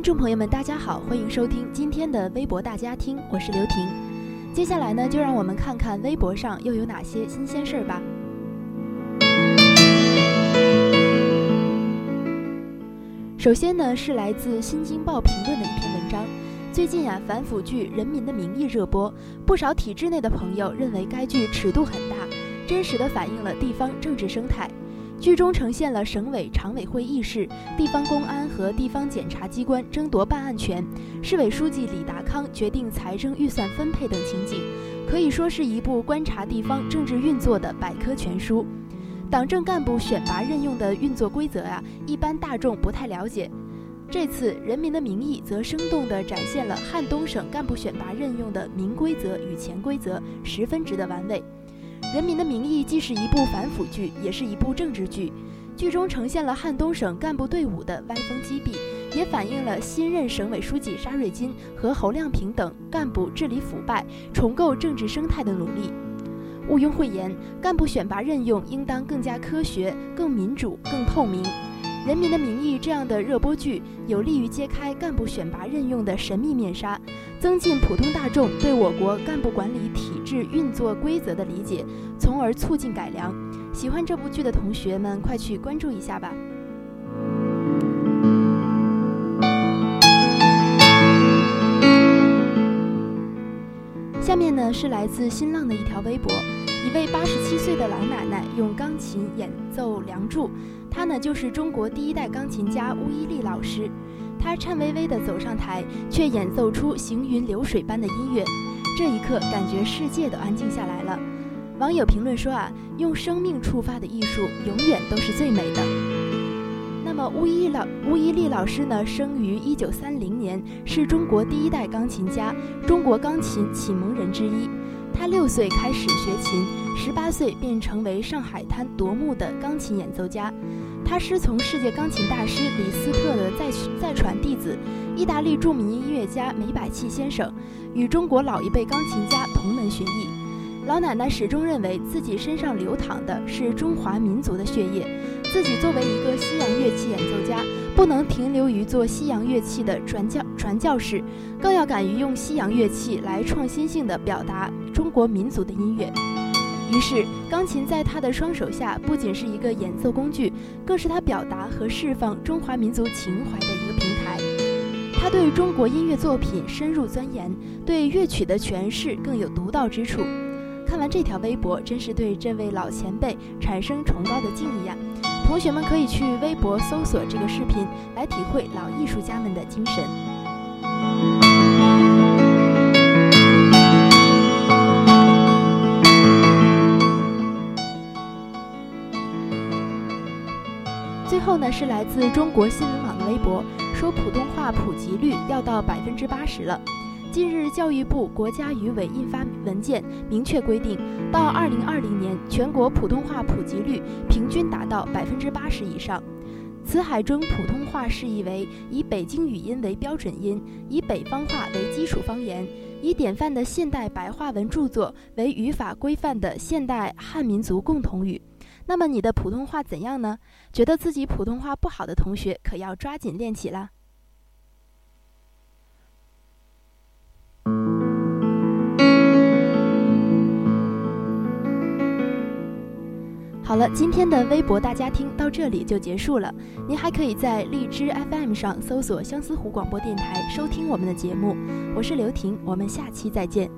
听众朋友们，大家好，欢迎收听今天的微博大家听，我是刘婷。接下来呢，就让我们看看微博上又有哪些新鲜事儿吧。首先呢，是来自《新京报》评论的一篇文章。最近啊，反腐剧《人民的名义》热播，不少体制内的朋友认为该剧尺度很大，真实的反映了地方政治生态。剧中呈现了省委常委会议事、地方公安和地方检察机关争夺办案权，市委书记李达康决定财政预算分配等情景，可以说是一部观察地方政治运作的百科全书。党政干部选拔任用的运作规则啊，一般大众不太了解。这次《人民的名义》则生动地展现了汉东省干部选拔任用的明规则与潜规则，十分值得玩味。《人民的名义》既是一部反腐剧，也是一部政治剧。剧中呈现了汉东省干部队伍的歪风积弊，也反映了新任省委书记沙瑞金和侯亮平等干部治理腐败、重构政治生态的努力。毋庸讳言，干部选拔任用应当更加科学、更民主、更透明。《人民的名义》这样的热播剧，有利于揭开干部选拔任用的神秘面纱，增进普通大众对我国干部管理体制运作规则的理解，从而促进改良。喜欢这部剧的同学们，快去关注一下吧。下面呢是来自新浪的一条微博，一位八十七岁的老奶奶用钢琴演奏《梁祝》，她呢就是中国第一代钢琴家巫伊丽老师。她颤巍巍地走上台，却演奏出行云流水般的音乐，这一刻感觉世界都安静下来了。网友评论说啊，用生命触发的艺术永远都是最美的。那么巫伊老巫伊丽老师呢，生于一九三零年，是中国第一代钢琴家，中国钢琴启蒙人之一。他六岁开始学琴，十八岁便成为上海滩夺目的钢琴演奏家。他师从世界钢琴大师李斯特的再再传弟子，意大利著名音乐家梅百器先生，与中国老一辈钢琴家同门学艺。老奶奶始终认为自己身上流淌的是中华民族的血液，自己作为一个西洋乐器演奏家，不能停留于做西洋乐器的传教传教士，更要敢于用西洋乐器来创新性的表达中国民族的音乐。于是，钢琴在他的双手下不仅是一个演奏工具，更是他表达和释放中华民族情怀的一个平台。他对中国音乐作品深入钻研，对乐曲的诠释更有独到之处。看完这条微博，真是对这位老前辈产生崇高的敬意呀！同学们可以去微博搜索这个视频，来体会老艺术家们的精神。最后呢，是来自中国新闻网的微博，说普通话普及率要到百分之八十了。近日，教育部、国家语委印发文件，明确规定，到二零二零年，全国普通话普及率平均达到百分之八十以上。辞海中普通话释义为以北京语音为标准音，以北方话为基础方言，以典范的现代白话文著作为语法规范的现代汉民族共同语。那么你的普通话怎样呢？觉得自己普通话不好的同学，可要抓紧练起啦！好了，今天的微博大家听到这里就结束了。您还可以在荔枝 FM 上搜索相思湖广播电台收听我们的节目。我是刘婷，我们下期再见。